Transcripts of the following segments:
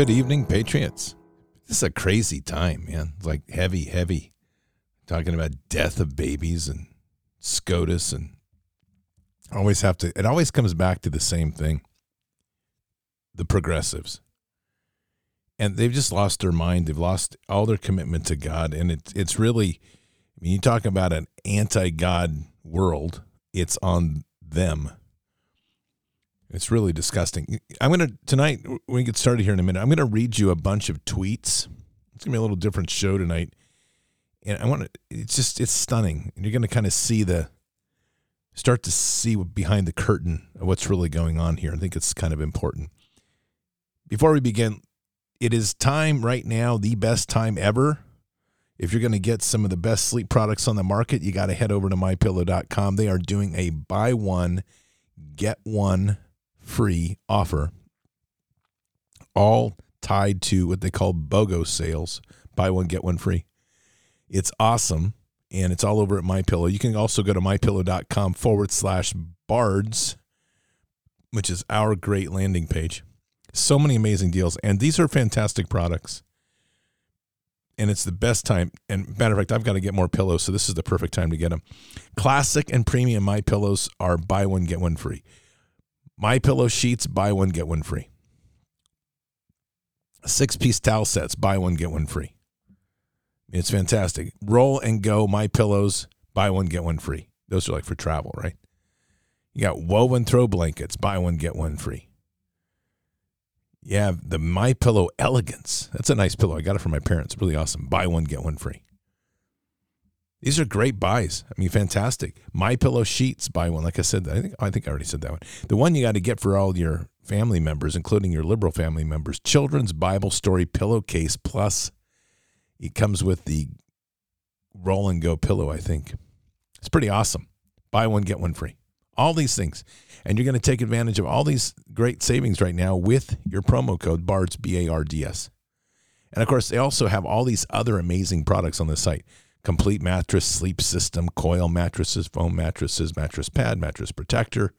Good evening, Patriots. This is a crazy time, man. It's like heavy, heavy. Talking about death of babies and SCOTUS and always have to it always comes back to the same thing. The progressives. And they've just lost their mind. They've lost all their commitment to God. And it's it's really I mean, you talk about an anti God world, it's on them. It's really disgusting. I'm going to, tonight, when we get started here in a minute, I'm going to read you a bunch of tweets. It's going to be a little different show tonight. And I want to, it's just, it's stunning. And you're going to kind of see the, start to see behind the curtain of what's really going on here. I think it's kind of important. Before we begin, it is time right now, the best time ever. If you're going to get some of the best sleep products on the market, you got to head over to mypillow.com. They are doing a buy one, get one free offer, all tied to what they call BOGO sales buy one, get one free. It's awesome. And it's all over at My Pillow. You can also go to mypillow.com forward slash bards, which is our great landing page. So many amazing deals. And these are fantastic products. And it's the best time. And matter of fact, I've got to get more pillows, so this is the perfect time to get them. Classic and premium My Pillows are buy one get one free. My Pillow sheets, buy one get one free. Six piece towel sets, buy one get one free. It's fantastic. Roll and go My Pillows, buy one get one free. Those are like for travel, right? You got woven throw blankets, buy one get one free. You have the My Pillow Elegance. That's a nice pillow. I got it from my parents. Really awesome. Buy one get one free. These are great buys. I mean, fantastic. My Pillow sheets, buy one. Like I said, I think I think I already said that one. The one you got to get for all your family members, including your liberal family members. Children's Bible Story pillowcase plus. It comes with the roll and go pillow. I think it's pretty awesome. Buy one get one free. All these things, and you're going to take advantage of all these great savings right now with your promo code BARDS B A R D S. And of course, they also have all these other amazing products on the site complete mattress, sleep system, coil mattresses, foam mattresses, mattress pad, mattress protector.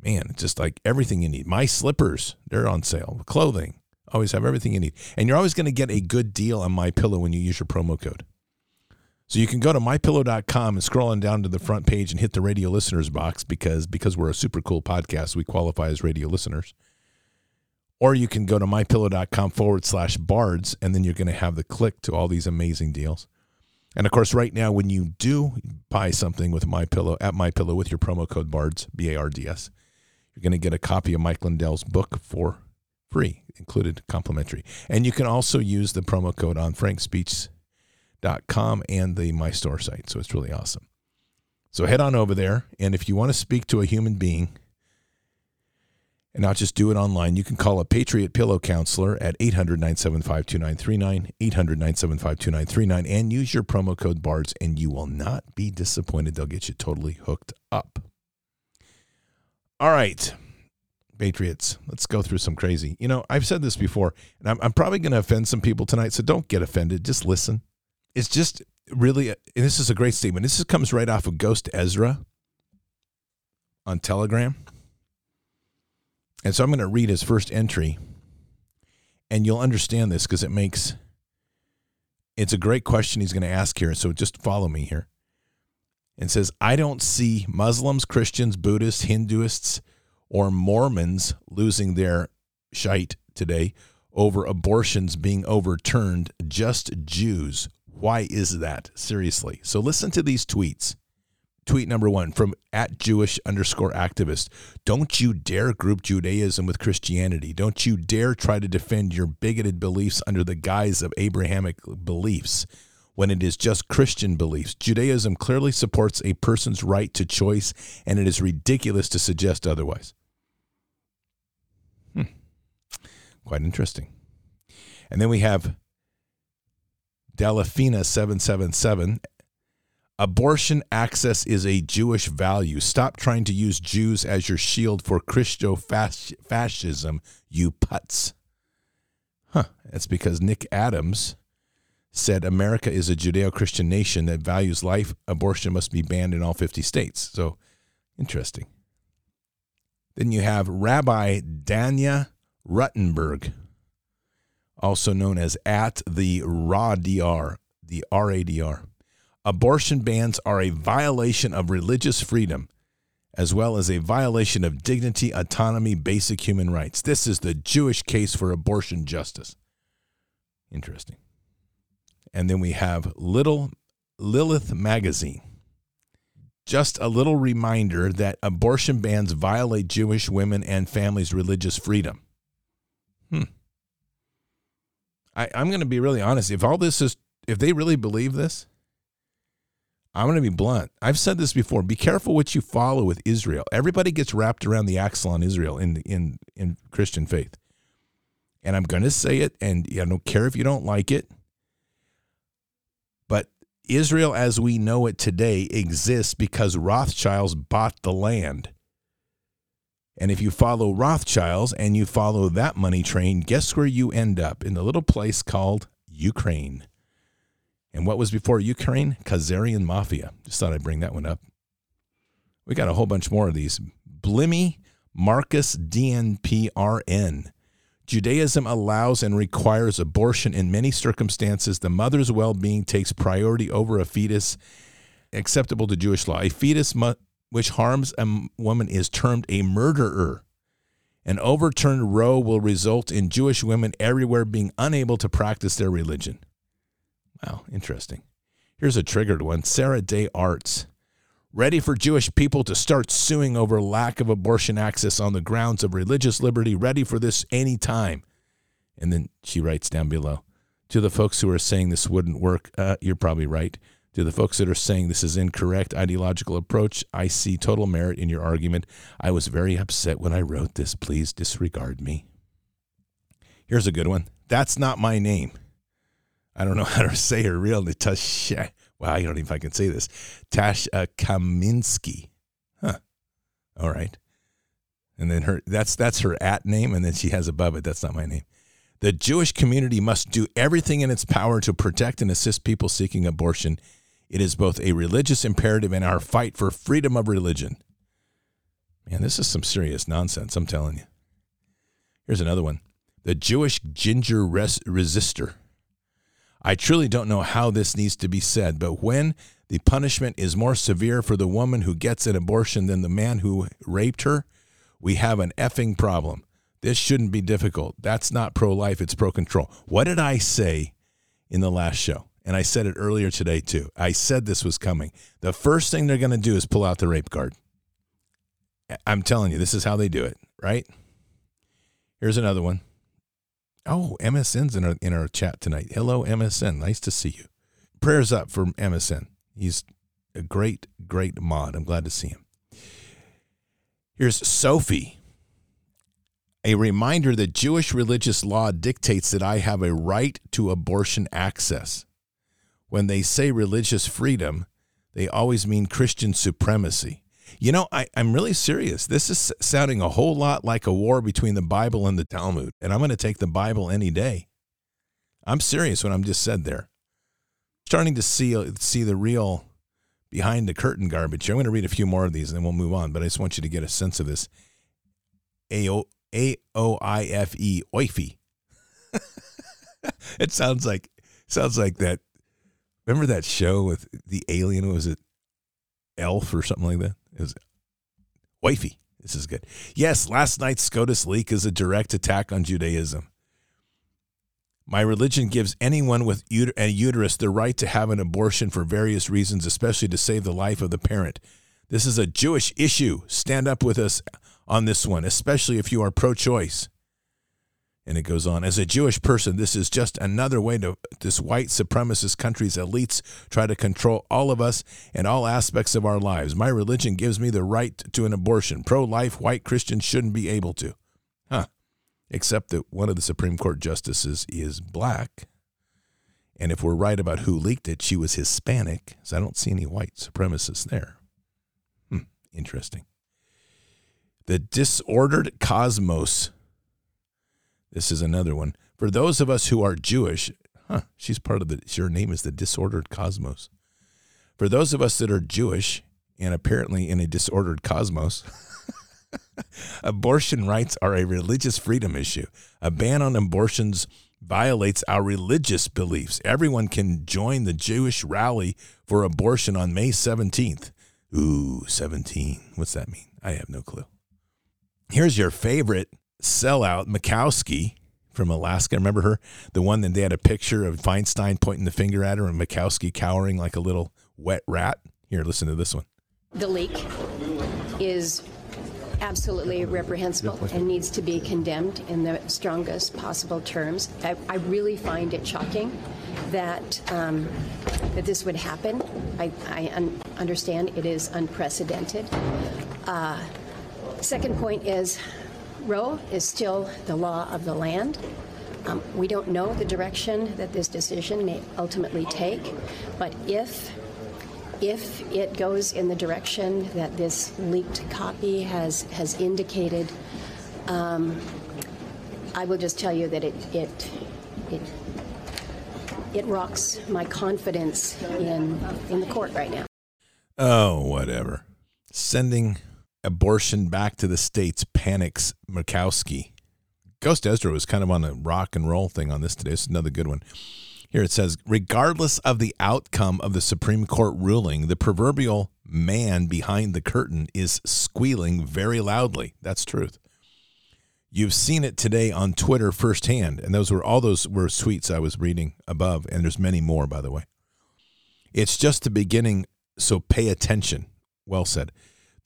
Man, it's just like everything you need. My slippers, they're on sale. Clothing, always have everything you need. And you're always going to get a good deal on My Pillow when you use your promo code. So you can go to mypillow.com and scroll on down to the front page and hit the radio listeners box because because we're a super cool podcast, we qualify as radio listeners. Or you can go to mypillow.com forward slash bards, and then you're going to have the click to all these amazing deals. And of course, right now, when you do buy something with My Pillow at My Pillow with your promo code BARDS B A R D S, you're going to get a copy of Mike Lindell's book for free, included complimentary. And you can also use the promo code on frankspeech.com and the My Store site. So it's really awesome. So head on over there, and if you want to speak to a human being and not just do it online. You can call a Patriot Pillow Counselor at 800 975 2939, 800 975 2939, and use your promo code BARDS, and you will not be disappointed. They'll get you totally hooked up. All right, Patriots, let's go through some crazy. You know, I've said this before, and I'm, I'm probably going to offend some people tonight, so don't get offended. Just listen. It's just really, and this is a great statement. This comes right off of Ghost Ezra on Telegram. And so I'm going to read his first entry, and you'll understand this because it makes it's a great question he's going to ask here. So just follow me here. And says, I don't see Muslims, Christians, Buddhists, Hinduists, or Mormons losing their shite today over abortions being overturned, just Jews. Why is that? Seriously. So listen to these tweets. Tweet number one from at Jewish underscore activist. Don't you dare group Judaism with Christianity. Don't you dare try to defend your bigoted beliefs under the guise of Abrahamic beliefs when it is just Christian beliefs. Judaism clearly supports a person's right to choice, and it is ridiculous to suggest otherwise. Hmm. Quite interesting. And then we have Delafina777 Abortion access is a Jewish value. Stop trying to use Jews as your shield for Christo fascism, you putz. Huh. That's because Nick Adams said America is a Judeo Christian nation that values life. Abortion must be banned in all 50 states. So interesting. Then you have Rabbi Danya Ruttenberg. also known as at the RADR, the RADR. Abortion bans are a violation of religious freedom as well as a violation of dignity, autonomy, basic human rights. This is the Jewish case for abortion justice. Interesting. And then we have Little Lilith Magazine. Just a little reminder that abortion bans violate Jewish women and families' religious freedom. Hmm. I, I'm going to be really honest. If all this is, if they really believe this, I'm going to be blunt. I've said this before. Be careful what you follow with Israel. Everybody gets wrapped around the axle on Israel in in in Christian faith, and I'm going to say it. And I don't care if you don't like it, but Israel, as we know it today, exists because Rothschilds bought the land. And if you follow Rothschilds and you follow that money train, guess where you end up? In a little place called Ukraine. And what was before Ukraine? Khazarian Mafia. Just thought I'd bring that one up. We got a whole bunch more of these. Blima Marcus DNPRN. Judaism allows and requires abortion in many circumstances. The mother's well being takes priority over a fetus acceptable to Jewish law. A fetus mu- which harms a woman is termed a murderer. An overturned Roe will result in Jewish women everywhere being unable to practice their religion. Wow, interesting. Here's a triggered one Sarah Day Arts. Ready for Jewish people to start suing over lack of abortion access on the grounds of religious liberty. Ready for this anytime. And then she writes down below To the folks who are saying this wouldn't work, uh, you're probably right. To the folks that are saying this is incorrect ideological approach, I see total merit in your argument. I was very upset when I wrote this. Please disregard me. Here's a good one. That's not my name. I don't know how to say her real name. Tash, wow, I don't even if I can say this. Tash uh, Kaminsky. Huh. All right. And then her that's that's her at name, and then she has above it. That's not my name. The Jewish community must do everything in its power to protect and assist people seeking abortion. It is both a religious imperative and our fight for freedom of religion. Man, this is some serious nonsense, I'm telling you. Here's another one. The Jewish ginger res- resistor. I truly don't know how this needs to be said, but when the punishment is more severe for the woman who gets an abortion than the man who raped her, we have an effing problem. This shouldn't be difficult. That's not pro life, it's pro control. What did I say in the last show? And I said it earlier today too. I said this was coming. The first thing they're going to do is pull out the rape card. I'm telling you, this is how they do it, right? Here's another one. Oh, MSN's in our in our chat tonight. Hello, MSN. Nice to see you. Prayers up for MSN. He's a great, great mod. I'm glad to see him. Here's Sophie. A reminder that Jewish religious law dictates that I have a right to abortion access. When they say religious freedom, they always mean Christian supremacy. You know, I, I'm really serious. This is sounding a whole lot like a war between the Bible and the Talmud, and I'm going to take the Bible any day. I'm serious when I'm just said there. Starting to see uh, see the real behind the curtain garbage. I'm going to read a few more of these and then we'll move on, but I just want you to get a sense of this. A O A O I F E oify. it sounds like sounds like that. Remember that show with the alien? Was it Elf or something like that? Is wifey. This is good. Yes, last night's SCOTUS leak is a direct attack on Judaism. My religion gives anyone with a uterus the right to have an abortion for various reasons, especially to save the life of the parent. This is a Jewish issue. Stand up with us on this one, especially if you are pro choice. And it goes on. As a Jewish person, this is just another way to this white supremacist country's elites try to control all of us and all aspects of our lives. My religion gives me the right to an abortion. Pro life white Christians shouldn't be able to. Huh. Except that one of the Supreme Court justices is black. And if we're right about who leaked it, she was Hispanic. So I don't see any white supremacists there. Hmm. Interesting. The disordered cosmos this is another one. For those of us who are Jewish, huh, she's part of the, her name is the disordered cosmos. For those of us that are Jewish and apparently in a disordered cosmos, abortion rights are a religious freedom issue. A ban on abortions violates our religious beliefs. Everyone can join the Jewish rally for abortion on May 17th. Ooh, 17. What's that mean? I have no clue. Here's your favorite sellout, Murkowski from Alaska. Remember her? The one that they had a picture of Feinstein pointing the finger at her and Murkowski cowering like a little wet rat. Here, listen to this one. The leak is absolutely reprehensible and needs to be condemned in the strongest possible terms. I, I really find it shocking that um, that this would happen. I, I un- understand it is unprecedented. Uh, second point is Roe is still the law of the land. Um, we don't know the direction that this decision may ultimately take, but if if it goes in the direction that this leaked copy has has indicated, um, I will just tell you that it it it it rocks my confidence in in the court right now. Oh, whatever. Sending abortion back to the states panics Murkowski. Ghost Ezra was kind of on a rock and roll thing on this today. It's another good one. Here it says, regardless of the outcome of the Supreme Court ruling, the proverbial man behind the curtain is squealing very loudly. That's truth. You've seen it today on Twitter firsthand, and those were all those were tweets I was reading above, and there's many more, by the way. It's just the beginning, so pay attention. Well said.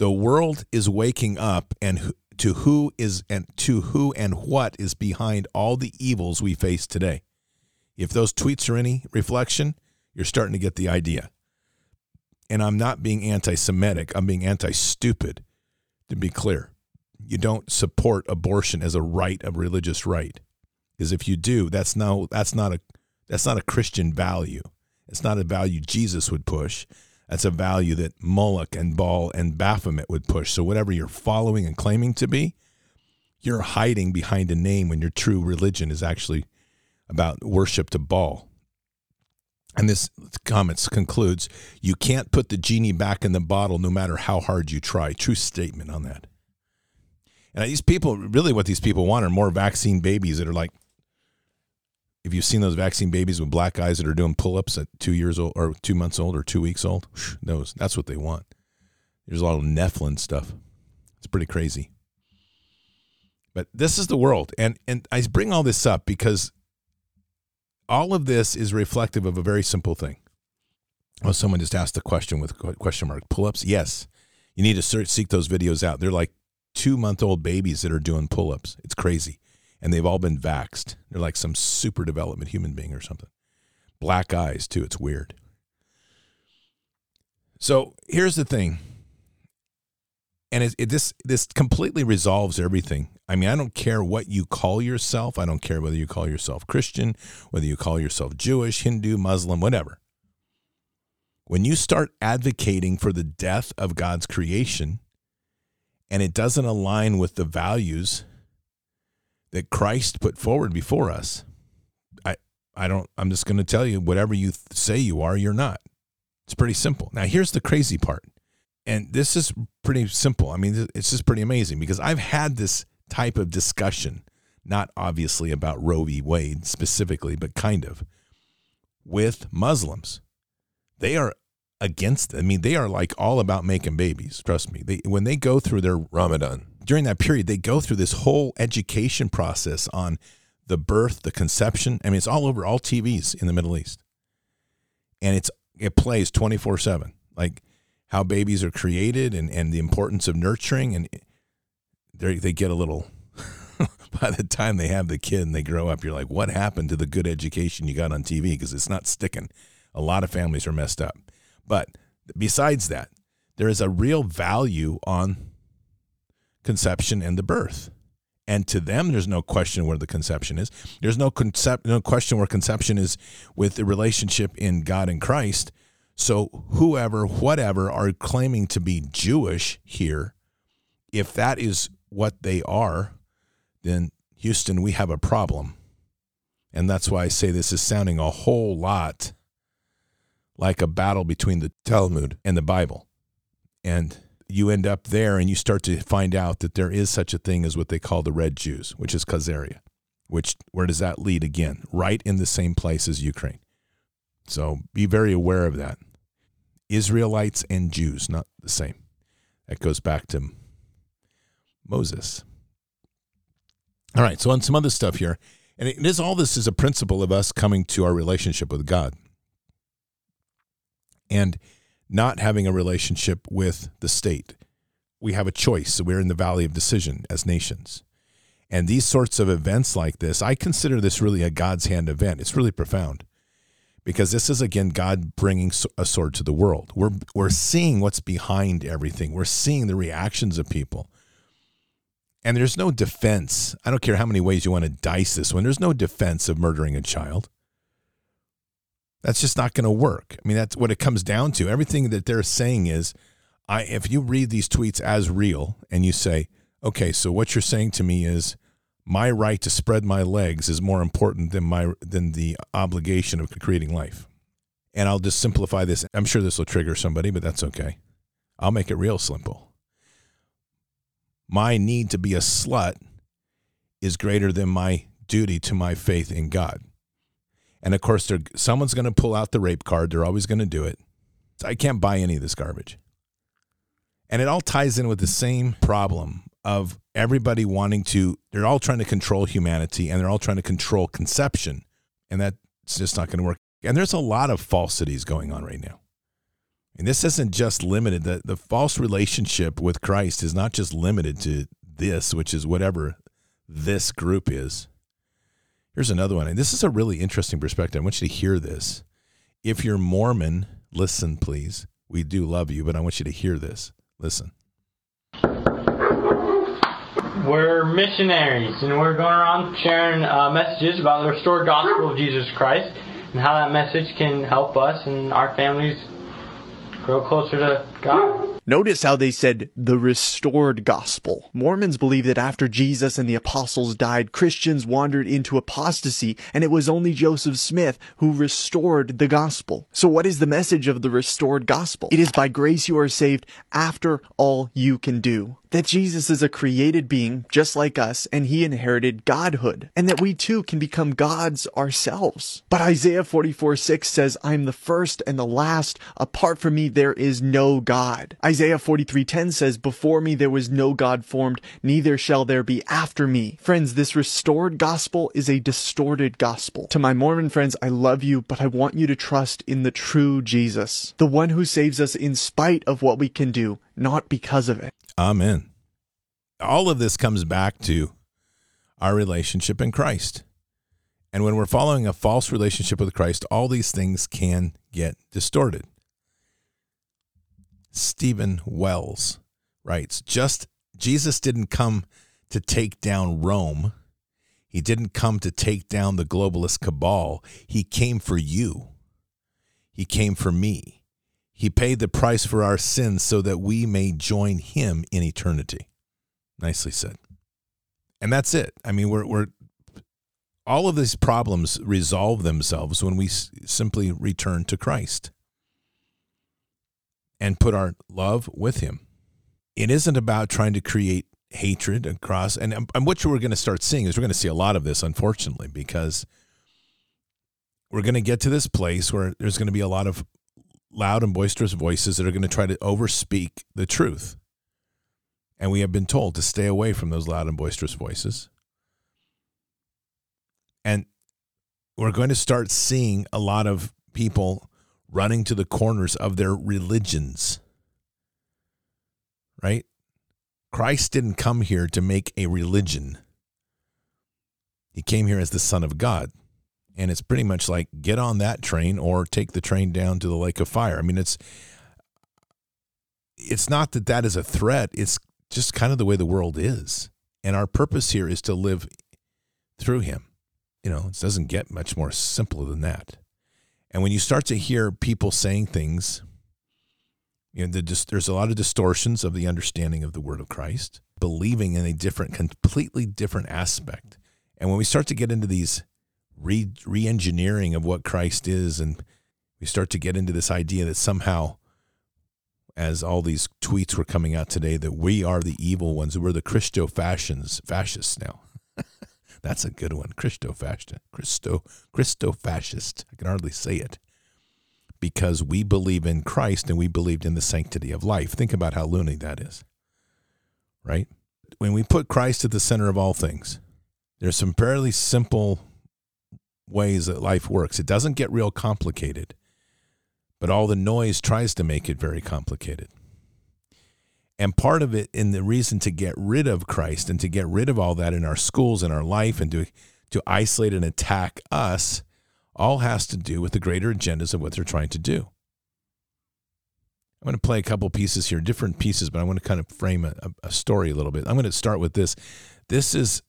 The world is waking up, and to who is and to who and what is behind all the evils we face today. If those tweets are any reflection, you're starting to get the idea. And I'm not being anti Semitic, I'm being anti stupid, to be clear. You don't support abortion as a right, a religious right. Because if you do, that's no that's not a that's not a Christian value. It's not a value Jesus would push. That's a value that Moloch and Baal and Baphomet would push. So whatever you're following and claiming to be, you're hiding behind a name when your true religion is actually about worship to Baal. And this comments concludes, you can't put the genie back in the bottle no matter how hard you try. True statement on that. And these people, really what these people want are more vaccine babies that are like, if you've seen those vaccine babies with black eyes that are doing pull-ups at two years old or two months old or two weeks old, those that's what they want. There's a lot of Nephilim stuff. It's pretty crazy. But this is the world. And and I bring all this up because all of this is reflective of a very simple thing. Well, someone just asked a question with question mark pull-ups. Yes, you need to search, seek those videos out. They're like two-month-old babies that are doing pull-ups. It's crazy, and they've all been vaxed. They're like some super development human being or something. Black eyes too. It's weird. So here's the thing, and it, it, this this completely resolves everything. I mean, I don't care what you call yourself. I don't care whether you call yourself Christian, whether you call yourself Jewish, Hindu, Muslim, whatever. When you start advocating for the death of God's creation and it doesn't align with the values that Christ put forward before us, I I don't I'm just going to tell you whatever you say you are, you're not. It's pretty simple. Now, here's the crazy part. And this is pretty simple. I mean, it's just pretty amazing because I've had this type of discussion, not obviously about Roe v. Wade specifically, but kind of with Muslims. They are against. I mean, they are like all about making babies. Trust me. They when they go through their Ramadan during that period, they go through this whole education process on the birth, the conception. I mean, it's all over all TVs in the Middle East, and it's it plays twenty four seven. Like how babies are created and and the importance of nurturing and they they get a little by the time they have the kid and they grow up you're like what happened to the good education you got on TV because it's not sticking a lot of families are messed up but besides that there is a real value on conception and the birth and to them there's no question where the conception is there's no concept no question where conception is with the relationship in God and Christ so whoever whatever are claiming to be Jewish here if that is what they are, then Houston, we have a problem. And that's why I say this is sounding a whole lot like a battle between the Talmud and the Bible. And you end up there and you start to find out that there is such a thing as what they call the red Jews, which is Khazaria. which where does that lead again? Right in the same place as Ukraine. So be very aware of that. Israelites and Jews, not the same. That goes back to Moses. All right, so on some other stuff here, and it is all this is a principle of us coming to our relationship with God and not having a relationship with the state. We have a choice. So we're in the valley of decision as nations. And these sorts of events like this, I consider this really a God's hand event. It's really profound because this is again God bringing a sword to the world. We're we're seeing what's behind everything. We're seeing the reactions of people. And there's no defense. I don't care how many ways you want to dice this one. There's no defense of murdering a child. That's just not going to work. I mean, that's what it comes down to. Everything that they're saying is, I if you read these tweets as real and you say, okay, so what you're saying to me is my right to spread my legs is more important than my than the obligation of creating life. And I'll just simplify this. I'm sure this will trigger somebody, but that's okay. I'll make it real simple. My need to be a slut is greater than my duty to my faith in God. And of course, someone's going to pull out the rape card. They're always going to do it. I can't buy any of this garbage. And it all ties in with the same problem of everybody wanting to, they're all trying to control humanity and they're all trying to control conception. And that's just not going to work. And there's a lot of falsities going on right now. And this isn't just limited, the, the false relationship with Christ is not just limited to this, which is whatever this group is. Here's another one. And this is a really interesting perspective. I want you to hear this. If you're Mormon, listen, please. We do love you, but I want you to hear this. Listen. We're missionaries, and we're going around sharing uh, messages about the restored gospel of Jesus Christ and how that message can help us and our families grow closer to God. Notice how they said the restored gospel. Mormons believe that after Jesus and the apostles died, Christians wandered into apostasy, and it was only Joseph Smith who restored the gospel. So what is the message of the restored gospel? It is by grace you are saved after all you can do that Jesus is a created being just like us and he inherited godhood and that we too can become gods ourselves. But Isaiah 44 6 says, I'm the first and the last. Apart from me, there is no God. Isaiah 43:10 says, "Before me there was no God formed, neither shall there be after me." Friends, this restored gospel is a distorted gospel. To my Mormon friends, I love you, but I want you to trust in the true Jesus, the one who saves us in spite of what we can do, not because of it. Amen. All of this comes back to our relationship in Christ. And when we're following a false relationship with Christ, all these things can get distorted. Stephen Wells writes Just Jesus didn't come to take down Rome. He didn't come to take down the globalist cabal. He came for you. He came for me. He paid the price for our sins so that we may join him in eternity. Nicely said. And that's it. I mean, we're, we're all of these problems resolve themselves when we simply return to Christ and put our love with him. It isn't about trying to create hatred across and, and what we're going to start seeing is we're going to see a lot of this unfortunately because we're going to get to this place where there's going to be a lot of loud and boisterous voices that are going to try to overspeak the truth. And we have been told to stay away from those loud and boisterous voices. And we're going to start seeing a lot of people running to the corners of their religions. Right? Christ didn't come here to make a religion. He came here as the Son of God. And it's pretty much like get on that train or take the train down to the lake of fire. I mean, it's it's not that that is a threat. It's just kind of the way the world is. And our purpose here is to live through him. You know, it doesn't get much more simple than that. And when you start to hear people saying things, you know, the, there's a lot of distortions of the understanding of the word of Christ, believing in a different, completely different aspect. And when we start to get into these re engineering of what Christ is, and we start to get into this idea that somehow, as all these tweets were coming out today, that we are the evil ones, we're the Christo fashions, fascists now. That's a good one. Christo-fascist. Christo, Christo-fascist. I can hardly say it. Because we believe in Christ and we believed in the sanctity of life. Think about how loony that is. Right? When we put Christ at the center of all things, there's some fairly simple ways that life works. It doesn't get real complicated, but all the noise tries to make it very complicated. And part of it, in the reason to get rid of Christ and to get rid of all that in our schools and our life and to, to isolate and attack us, all has to do with the greater agendas of what they're trying to do. I'm going to play a couple pieces here, different pieces, but I want to kind of frame a, a story a little bit. I'm going to start with this. This is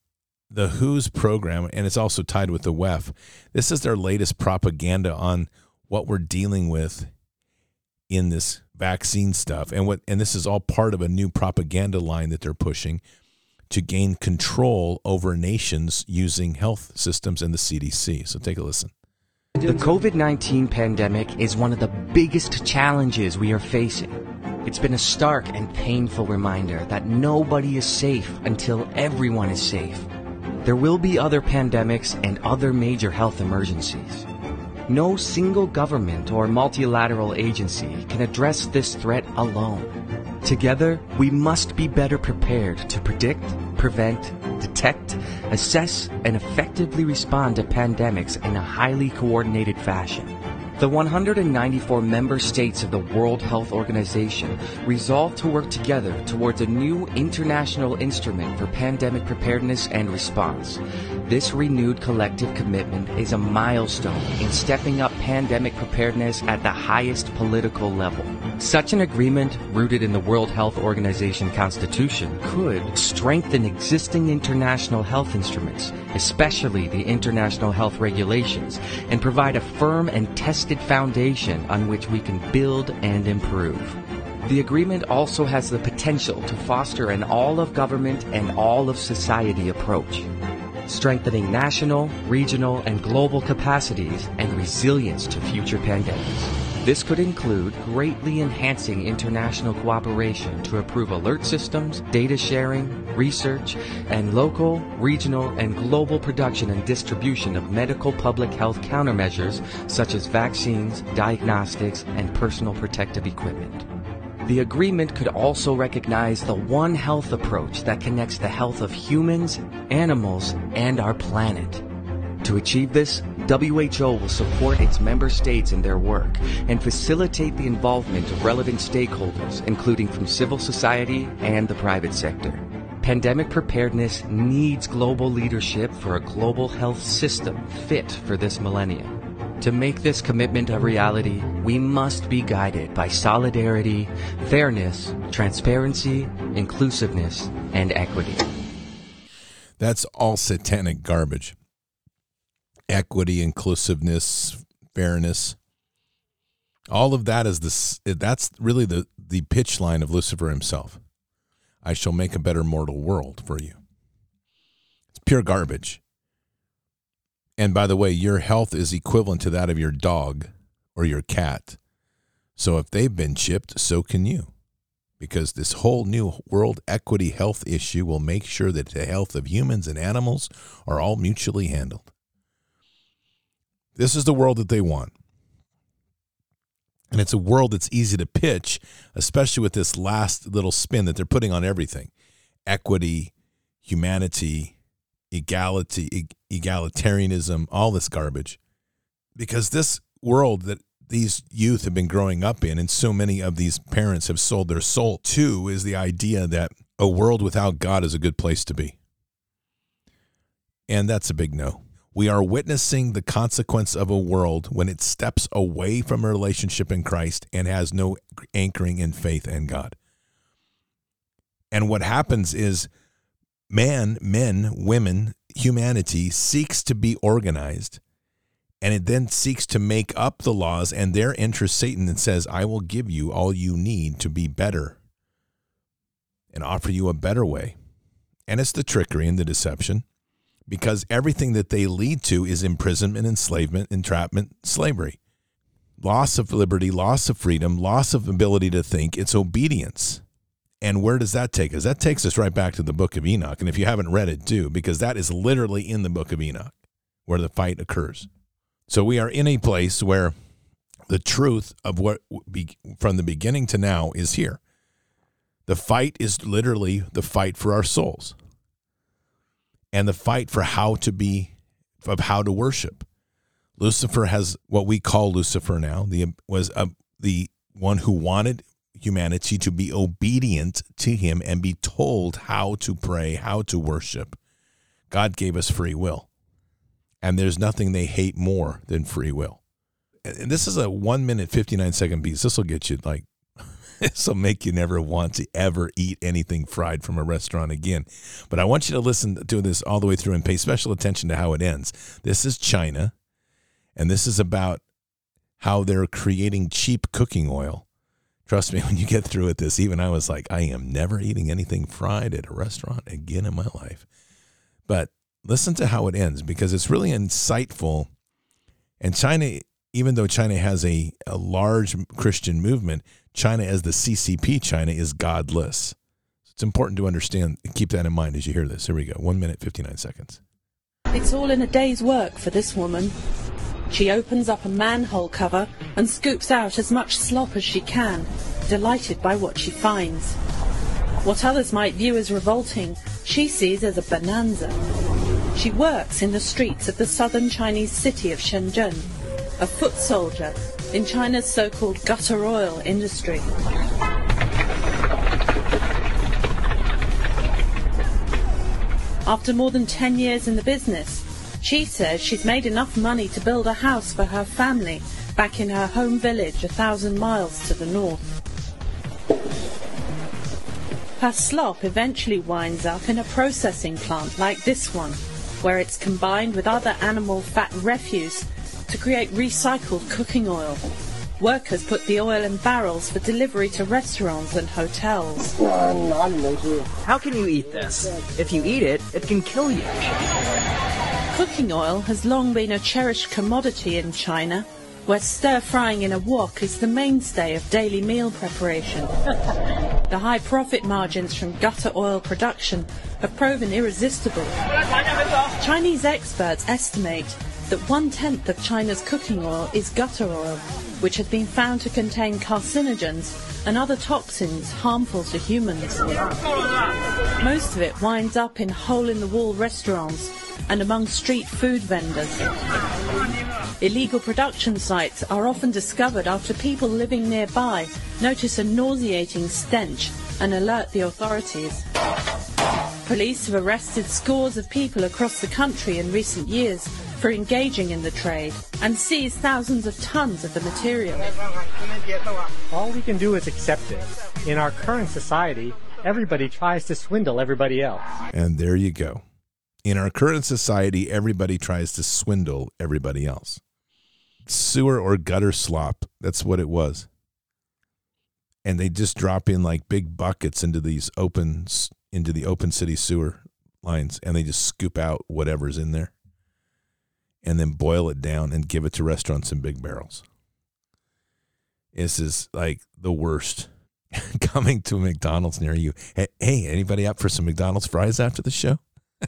the WHO's program, and it's also tied with the WEF. This is their latest propaganda on what we're dealing with in this vaccine stuff and what and this is all part of a new propaganda line that they're pushing to gain control over nations using health systems and the CDC. So take a listen. The COVID 19 pandemic is one of the biggest challenges we are facing. It's been a stark and painful reminder that nobody is safe until everyone is safe. There will be other pandemics and other major health emergencies. No single government or multilateral agency can address this threat alone. Together, we must be better prepared to predict, prevent, detect, assess, and effectively respond to pandemics in a highly coordinated fashion. The 194 member states of the World Health Organization resolved to work together towards a new international instrument for pandemic preparedness and response. This renewed collective commitment is a milestone in stepping up pandemic preparedness at the highest political level. Such an agreement, rooted in the World Health Organization Constitution, could strengthen existing international health instruments, especially the international health regulations, and provide a firm and tested foundation on which we can build and improve. The agreement also has the potential to foster an all of government and all of society approach, strengthening national, regional, and global capacities and resilience to future pandemics. This could include greatly enhancing international cooperation to improve alert systems, data sharing, research, and local, regional, and global production and distribution of medical public health countermeasures such as vaccines, diagnostics, and personal protective equipment. The agreement could also recognize the One Health approach that connects the health of humans, animals, and our planet. To achieve this, WHO will support its member states in their work and facilitate the involvement of relevant stakeholders, including from civil society and the private sector. Pandemic preparedness needs global leadership for a global health system fit for this millennium. To make this commitment a reality, we must be guided by solidarity, fairness, transparency, inclusiveness, and equity. That's all satanic garbage. Equity, inclusiveness, fairness. All of that is this that's really the the pitch line of Lucifer himself. I shall make a better mortal world for you. It's pure garbage. And by the way, your health is equivalent to that of your dog or your cat. So if they've been chipped, so can you. Because this whole new world equity health issue will make sure that the health of humans and animals are all mutually handled. This is the world that they want. And it's a world that's easy to pitch, especially with this last little spin that they're putting on everything equity, humanity, equality, egalitarianism, all this garbage. Because this world that these youth have been growing up in, and so many of these parents have sold their soul to, is the idea that a world without God is a good place to be. And that's a big no. We are witnessing the consequence of a world when it steps away from a relationship in Christ and has no anchoring in faith and God. And what happens is man, men, women, humanity seeks to be organized and it then seeks to make up the laws and there enters Satan and says, I will give you all you need to be better and offer you a better way. And it's the trickery and the deception because everything that they lead to is imprisonment, enslavement, entrapment, slavery, loss of liberty, loss of freedom, loss of ability to think. It's obedience. And where does that take us? That takes us right back to the book of Enoch. And if you haven't read it, do, because that is literally in the book of Enoch where the fight occurs. So we are in a place where the truth of what be, from the beginning to now is here. The fight is literally the fight for our souls and the fight for how to be, of how to worship. Lucifer has what we call Lucifer now. The was a, the one who wanted humanity to be obedient to him and be told how to pray, how to worship. God gave us free will. And there's nothing they hate more than free will. And this is a one minute, 59 second piece. This will get you like, this will make you never want to ever eat anything fried from a restaurant again. But I want you to listen to this all the way through and pay special attention to how it ends. This is China, and this is about how they're creating cheap cooking oil. Trust me, when you get through with this, even I was like, I am never eating anything fried at a restaurant again in my life. But listen to how it ends because it's really insightful. And China, even though China has a, a large Christian movement, China as the CCP China is godless. It's important to understand and keep that in mind as you hear this. Here we go. One minute, 59 seconds. It's all in a day's work for this woman. She opens up a manhole cover and scoops out as much slop as she can, delighted by what she finds. What others might view as revolting, she sees as a bonanza. She works in the streets of the southern Chinese city of Shenzhen, a foot soldier in China's so-called gutter oil industry. After more than 10 years in the business, she says she's made enough money to build a house for her family back in her home village a thousand miles to the north. Her slop eventually winds up in a processing plant like this one, where it's combined with other animal fat refuse to create recycled cooking oil. Workers put the oil in barrels for delivery to restaurants and hotels. How can you eat this? If you eat it, it can kill you. Cooking oil has long been a cherished commodity in China, where stir frying in a wok is the mainstay of daily meal preparation. the high profit margins from gutter oil production have proven irresistible. Chinese experts estimate that one tenth of China's cooking oil is gutter oil, which has been found to contain carcinogens and other toxins harmful to humans. Most of it winds up in hole in the wall restaurants and among street food vendors. Illegal production sites are often discovered after people living nearby notice a nauseating stench and alert the authorities. Police have arrested scores of people across the country in recent years for engaging in the trade and seized thousands of tons of the material. All we can do is accept it. In our current society, everybody tries to swindle everybody else. And there you go. In our current society, everybody tries to swindle everybody else. Sewer or gutter slop, that's what it was. And they just drop in like big buckets into these open into the open city sewer lines and they just scoop out whatever's in there and then boil it down and give it to restaurants in big barrels. This is like the worst. Coming to McDonald's near you. Hey, hey, anybody up for some McDonald's fries after the show?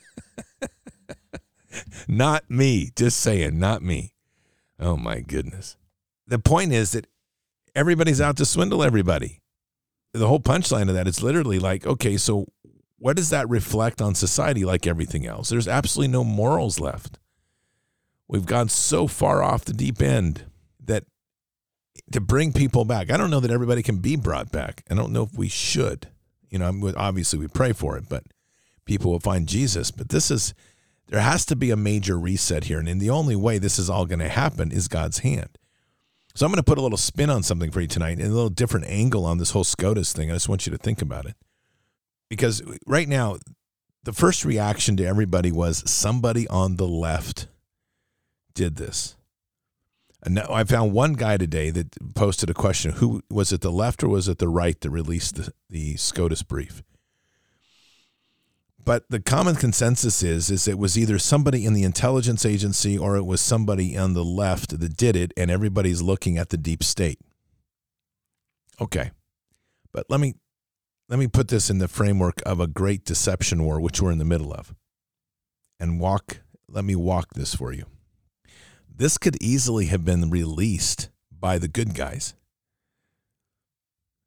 not me. Just saying, not me. Oh my goodness. The point is that everybody's out to swindle everybody. The whole punchline of that is literally like, okay, so what does that reflect on society like everything else? There's absolutely no morals left. We've gone so far off the deep end that to bring people back, I don't know that everybody can be brought back. I don't know if we should. You know, obviously we pray for it, but people will find Jesus. But this is, there has to be a major reset here. And in the only way this is all going to happen is God's hand. So I'm going to put a little spin on something for you tonight and a little different angle on this whole SCOTUS thing. I just want you to think about it. Because right now, the first reaction to everybody was somebody on the left did this. And now I found one guy today that posted a question: Who was it, the left or was it the right that released the, the SCOTUS brief? But the common consensus is is it was either somebody in the intelligence agency or it was somebody on the left that did it, and everybody's looking at the deep state. Okay, but let me let me put this in the framework of a great deception war, which we're in the middle of. And walk, let me walk this for you. This could easily have been released by the good guys,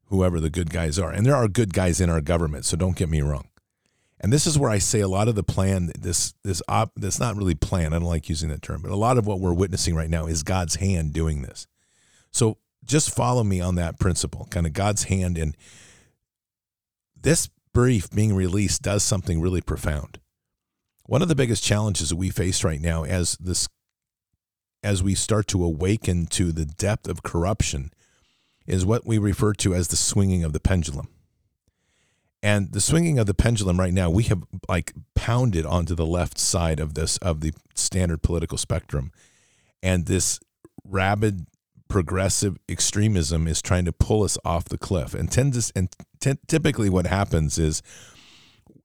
whoever the good guys are. And there are good guys in our government, so don't get me wrong. And this is where I say a lot of the plan, this this op, that's not really plan. I don't like using that term, but a lot of what we're witnessing right now is God's hand doing this. So just follow me on that principle, kind of God's hand. And this brief being released does something really profound. One of the biggest challenges that we face right now as this as we start to awaken to the depth of corruption is what we refer to as the swinging of the pendulum. And the swinging of the pendulum right now, we have like pounded onto the left side of this of the standard political spectrum. And this rabid progressive extremism is trying to pull us off the cliff. And tends and t- typically what happens is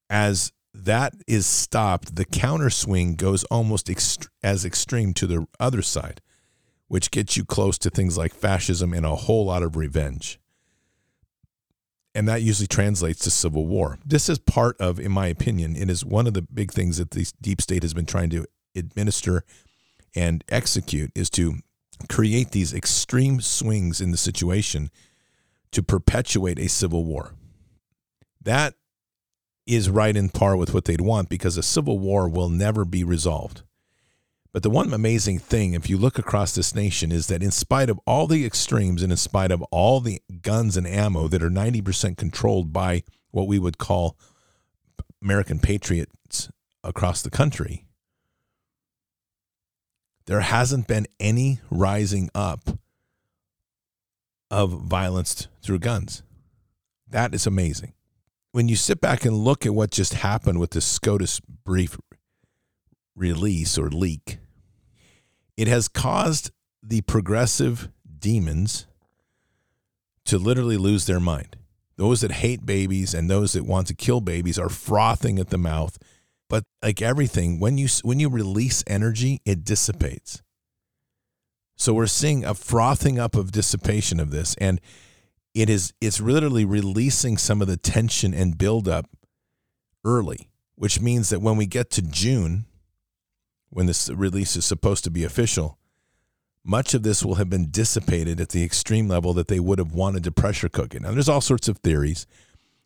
as that is stopped, the counter swing goes almost ext- as extreme to the other side, which gets you close to things like fascism and a whole lot of revenge. And that usually translates to civil war. This is part of, in my opinion, it is one of the big things that the deep state has been trying to administer and execute is to create these extreme swings in the situation to perpetuate a civil war. That is right in par with what they'd want because a civil war will never be resolved. But the one amazing thing, if you look across this nation, is that in spite of all the extremes and in spite of all the guns and ammo that are 90% controlled by what we would call American patriots across the country, there hasn't been any rising up of violence through guns. That is amazing when you sit back and look at what just happened with the SCOTUS brief release or leak, it has caused the progressive demons to literally lose their mind. Those that hate babies and those that want to kill babies are frothing at the mouth. But like everything, when you when you release energy, it dissipates. So we're seeing a frothing up of dissipation of this and it is it's literally releasing some of the tension and buildup early, which means that when we get to June, when this release is supposed to be official, much of this will have been dissipated at the extreme level that they would have wanted to pressure cook it. Now, there's all sorts of theories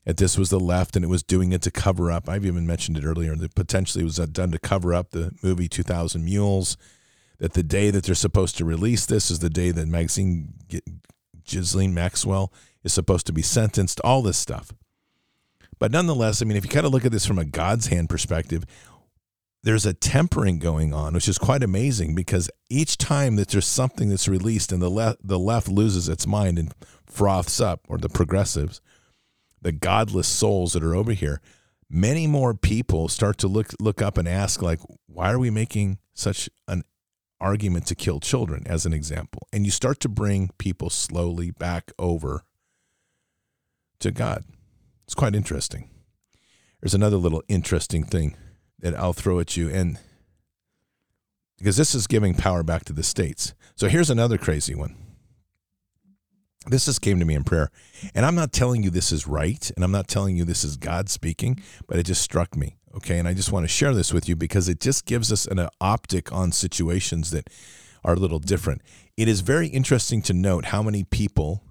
that this was the left and it was doing it to cover up. I've even mentioned it earlier that potentially it was done to cover up the movie 2000 Mules. That the day that they're supposed to release this is the day that Maxine Ghislaine Maxwell is supposed to be sentenced, all this stuff. But nonetheless, I mean, if you kind of look at this from a God's hand perspective, there's a tempering going on, which is quite amazing because each time that there's something that's released and the left the left loses its mind and froths up, or the progressives, the godless souls that are over here, many more people start to look look up and ask, like, why are we making such an argument to kill children, as an example. And you start to bring people slowly back over to God. It's quite interesting. There's another little interesting thing that I'll throw at you. And because this is giving power back to the states. So here's another crazy one. This just came to me in prayer. And I'm not telling you this is right. And I'm not telling you this is God speaking, but it just struck me. Okay. And I just want to share this with you because it just gives us an optic on situations that are a little different. It is very interesting to note how many people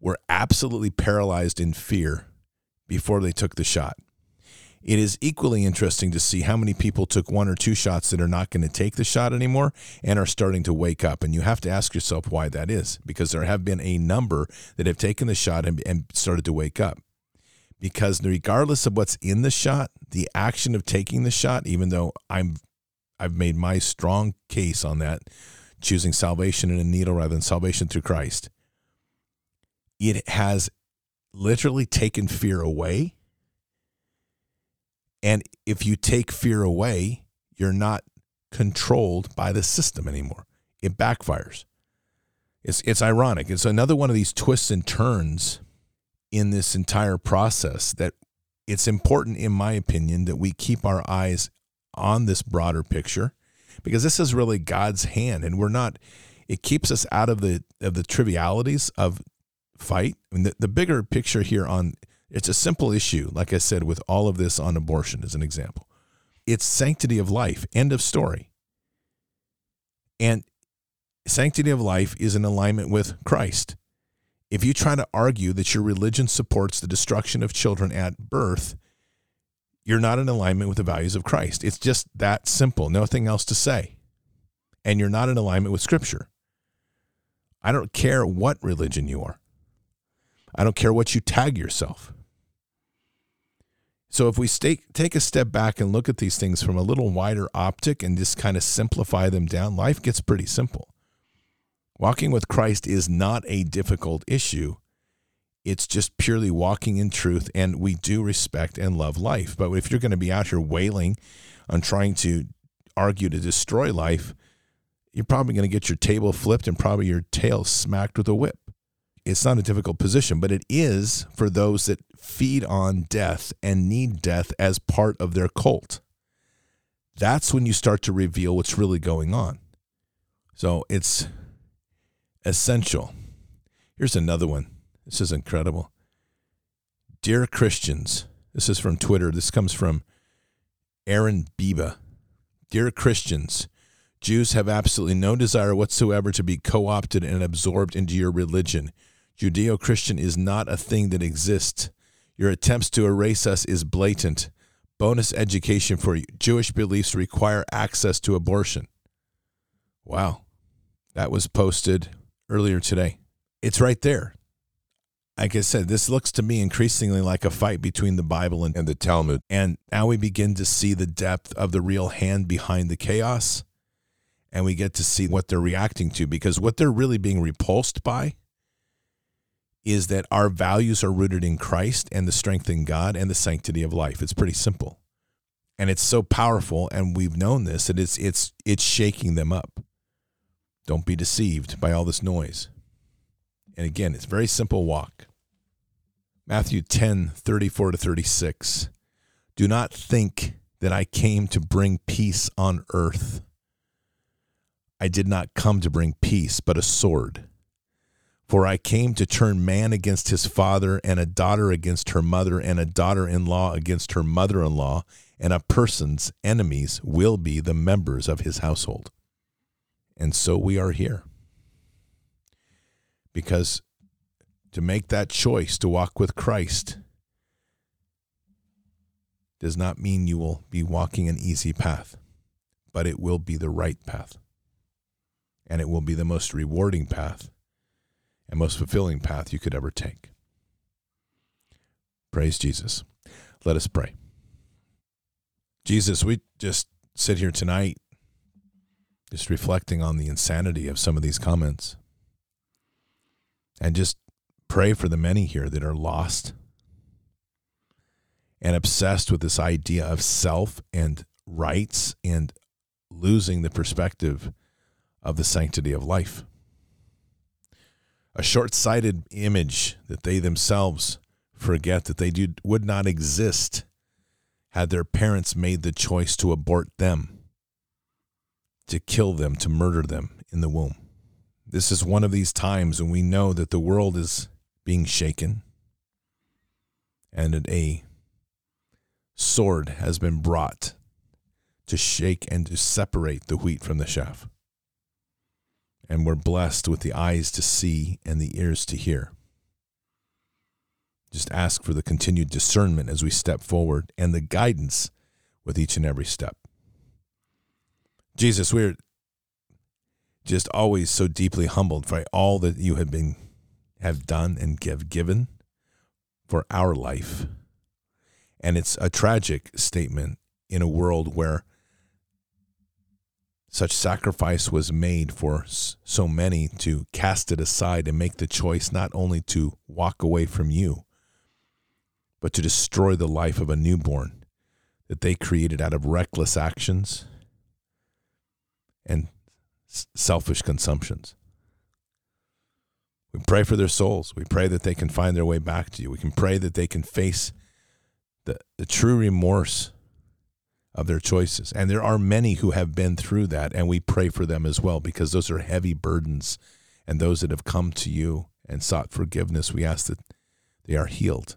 were absolutely paralyzed in fear before they took the shot. It is equally interesting to see how many people took one or two shots that are not going to take the shot anymore and are starting to wake up. And you have to ask yourself why that is, because there have been a number that have taken the shot and, and started to wake up because regardless of what's in the shot, the action of taking the shot, even though I'm I've made my strong case on that, choosing salvation in a needle rather than salvation through Christ, it has literally taken fear away. And if you take fear away, you're not controlled by the system anymore. It backfires. It's it's ironic. It's another one of these twists and turns in this entire process that it's important, in my opinion, that we keep our eyes on this broader picture because this is really God's hand and we're not it keeps us out of the of the trivialities of fight. I mean the, the bigger picture here on It's a simple issue, like I said, with all of this on abortion as an example. It's sanctity of life, end of story. And sanctity of life is in alignment with Christ. If you try to argue that your religion supports the destruction of children at birth, you're not in alignment with the values of Christ. It's just that simple, nothing else to say. And you're not in alignment with Scripture. I don't care what religion you are, I don't care what you tag yourself. So if we stay, take a step back and look at these things from a little wider optic and just kind of simplify them down, life gets pretty simple. Walking with Christ is not a difficult issue. It's just purely walking in truth, and we do respect and love life. But if you're going to be out here wailing on trying to argue to destroy life, you're probably going to get your table flipped and probably your tail smacked with a whip. It's not a difficult position, but it is for those that feed on death and need death as part of their cult. That's when you start to reveal what's really going on. So it's essential. Here's another one. This is incredible. Dear Christians, this is from Twitter. This comes from Aaron Biba. Dear Christians, Jews have absolutely no desire whatsoever to be co opted and absorbed into your religion. Judeo Christian is not a thing that exists. Your attempts to erase us is blatant. Bonus education for you. Jewish beliefs require access to abortion. Wow. That was posted earlier today. It's right there. Like I said, this looks to me increasingly like a fight between the Bible and, and the Talmud. And now we begin to see the depth of the real hand behind the chaos. And we get to see what they're reacting to because what they're really being repulsed by is that our values are rooted in Christ and the strength in God and the sanctity of life. It's pretty simple. And it's so powerful and we've known this that it's it's it's shaking them up. Don't be deceived by all this noise. And again, it's very simple walk. Matthew 10, 34 to 36. Do not think that I came to bring peace on earth. I did not come to bring peace, but a sword. For I came to turn man against his father, and a daughter against her mother, and a daughter in law against her mother in law, and a person's enemies will be the members of his household. And so we are here. Because to make that choice to walk with Christ does not mean you will be walking an easy path, but it will be the right path. And it will be the most rewarding path and most fulfilling path you could ever take. Praise Jesus. Let us pray. Jesus, we just sit here tonight just reflecting on the insanity of some of these comments and just pray for the many here that are lost and obsessed with this idea of self and rights and losing the perspective of the sanctity of life. A short sighted image that they themselves forget that they do, would not exist had their parents made the choice to abort them to kill them, to murder them in the womb. This is one of these times when we know that the world is being shaken and a sword has been brought to shake and to separate the wheat from the chaff. And we're blessed with the eyes to see and the ears to hear. Just ask for the continued discernment as we step forward and the guidance with each and every step. Jesus, we're just always so deeply humbled by all that you have been have done and have given for our life. And it's a tragic statement in a world where such sacrifice was made for so many to cast it aside and make the choice not only to walk away from you, but to destroy the life of a newborn that they created out of reckless actions and selfish consumptions. We pray for their souls. We pray that they can find their way back to you. We can pray that they can face the, the true remorse of their choices. And there are many who have been through that, and we pray for them as well because those are heavy burdens. And those that have come to you and sought forgiveness, we ask that they are healed.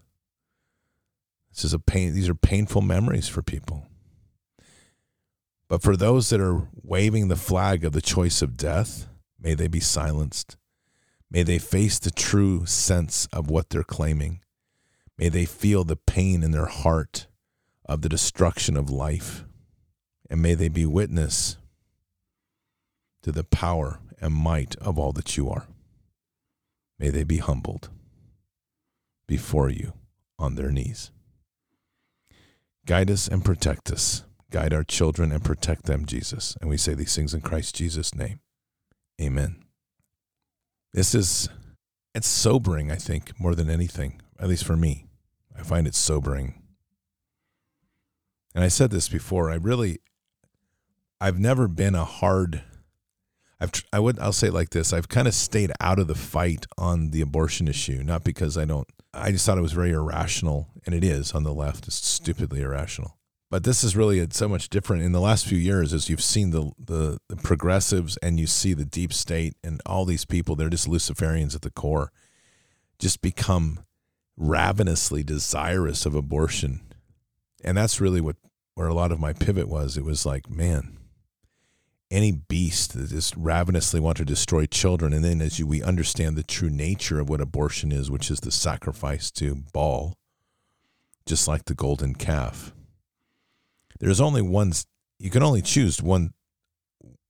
This is a pain. These are painful memories for people. But for those that are waving the flag of the choice of death, may they be silenced. May they face the true sense of what they're claiming. May they feel the pain in their heart of the destruction of life. And may they be witness to the power and might of all that you are. May they be humbled before you on their knees. Guide us and protect us. Guide our children and protect them, Jesus. And we say these things in Christ Jesus' name. Amen. This is, it's sobering, I think, more than anything, at least for me. I find it sobering. And I said this before, I really, I've never been a hard, I've, I would, I'll say it like this I've kind of stayed out of the fight on the abortion issue, not because I don't, I just thought it was very irrational, and it is on the left. It's stupidly irrational. But this is really uh, so much different in the last few years as you've seen the, the, the progressives and you see the deep state and all these people, they're just Luciferians at the core, just become ravenously desirous of abortion. And that's really what where a lot of my pivot was. It was like, man, any beast that just ravenously want to destroy children, and then as you we understand the true nature of what abortion is, which is the sacrifice to Baal, just like the golden calf. There's only one. You can only choose one,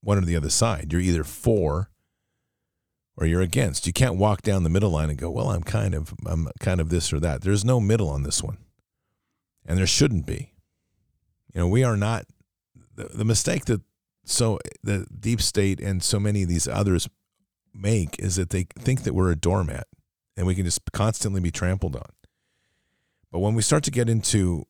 one or the other side. You're either for or you're against. You can't walk down the middle line and go, "Well, I'm kind of, I'm kind of this or that." There's no middle on this one, and there shouldn't be. You know, we are not the, the mistake that so the deep state and so many of these others make is that they think that we're a doormat and we can just constantly be trampled on. But when we start to get into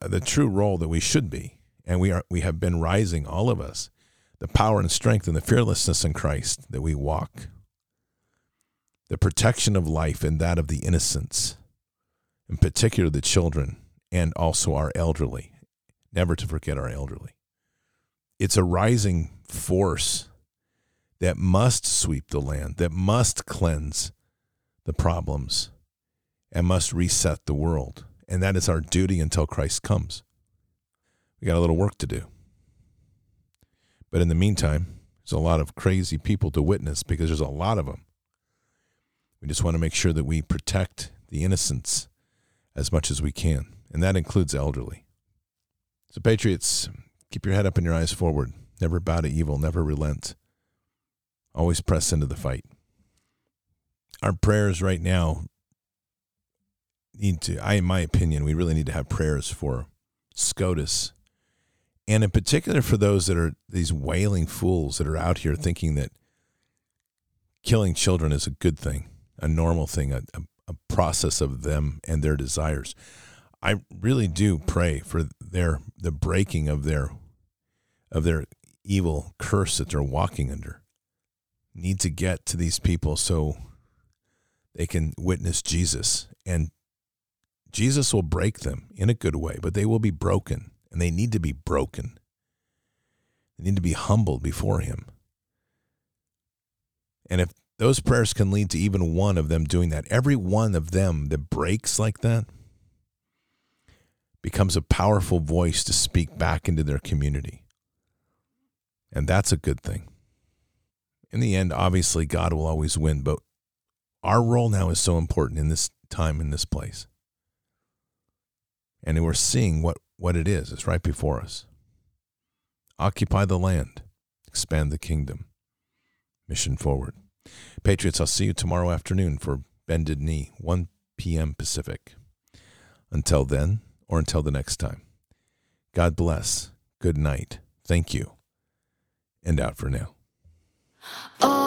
the true role that we should be, and we are we have been rising, all of us, the power and strength and the fearlessness in Christ that we walk, the protection of life and that of the innocents, in particular the children, and also our elderly. Never to forget our elderly it's a rising force that must sweep the land, that must cleanse the problems, and must reset the world. And that is our duty until Christ comes. We got a little work to do. But in the meantime, there's a lot of crazy people to witness because there's a lot of them. We just want to make sure that we protect the innocents as much as we can, and that includes elderly. So, Patriots, Keep your head up and your eyes forward. Never bow to evil, never relent. Always press into the fight. Our prayers right now need to, I, in my opinion, we really need to have prayers for SCOTUS. And in particular for those that are these wailing fools that are out here thinking that killing children is a good thing, a normal thing, a, a, a process of them and their desires. I really do pray for their the breaking of their of their evil curse that they're walking under. Need to get to these people so they can witness Jesus and Jesus will break them in a good way, but they will be broken and they need to be broken. They need to be humbled before him. And if those prayers can lead to even one of them doing that, every one of them that breaks like that, becomes a powerful voice to speak back into their community. And that's a good thing. In the end, obviously, God will always win, but our role now is so important in this time, in this place. And we're seeing what, what it is. It's right before us. Occupy the land, expand the kingdom, mission forward. Patriots, I'll see you tomorrow afternoon for Bended Knee, 1 p.m. Pacific. Until then, or until the next time. God bless. Good night. Thank you. And out for now. All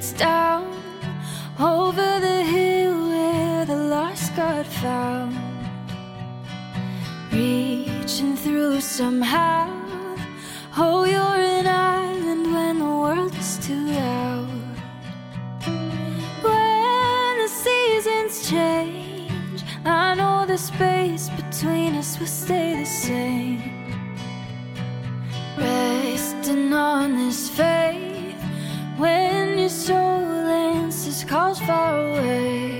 it's down over the hill where the lost got found. Reaching through somehow. Oh, you're an island when the world is too loud. When the seasons change, I know the space between us will stay the same. Resting on this face soul answers calls far away.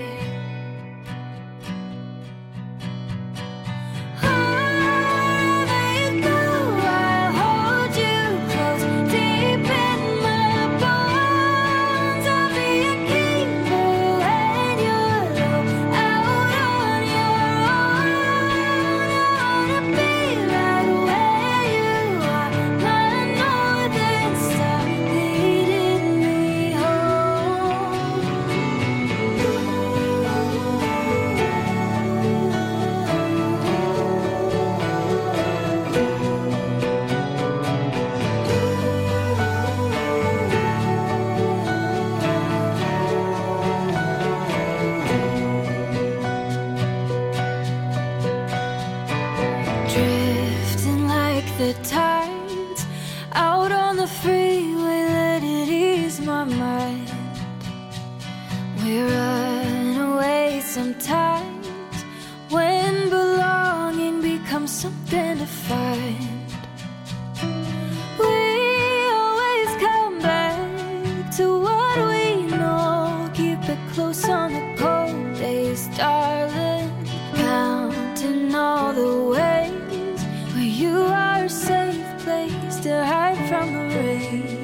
from the rain.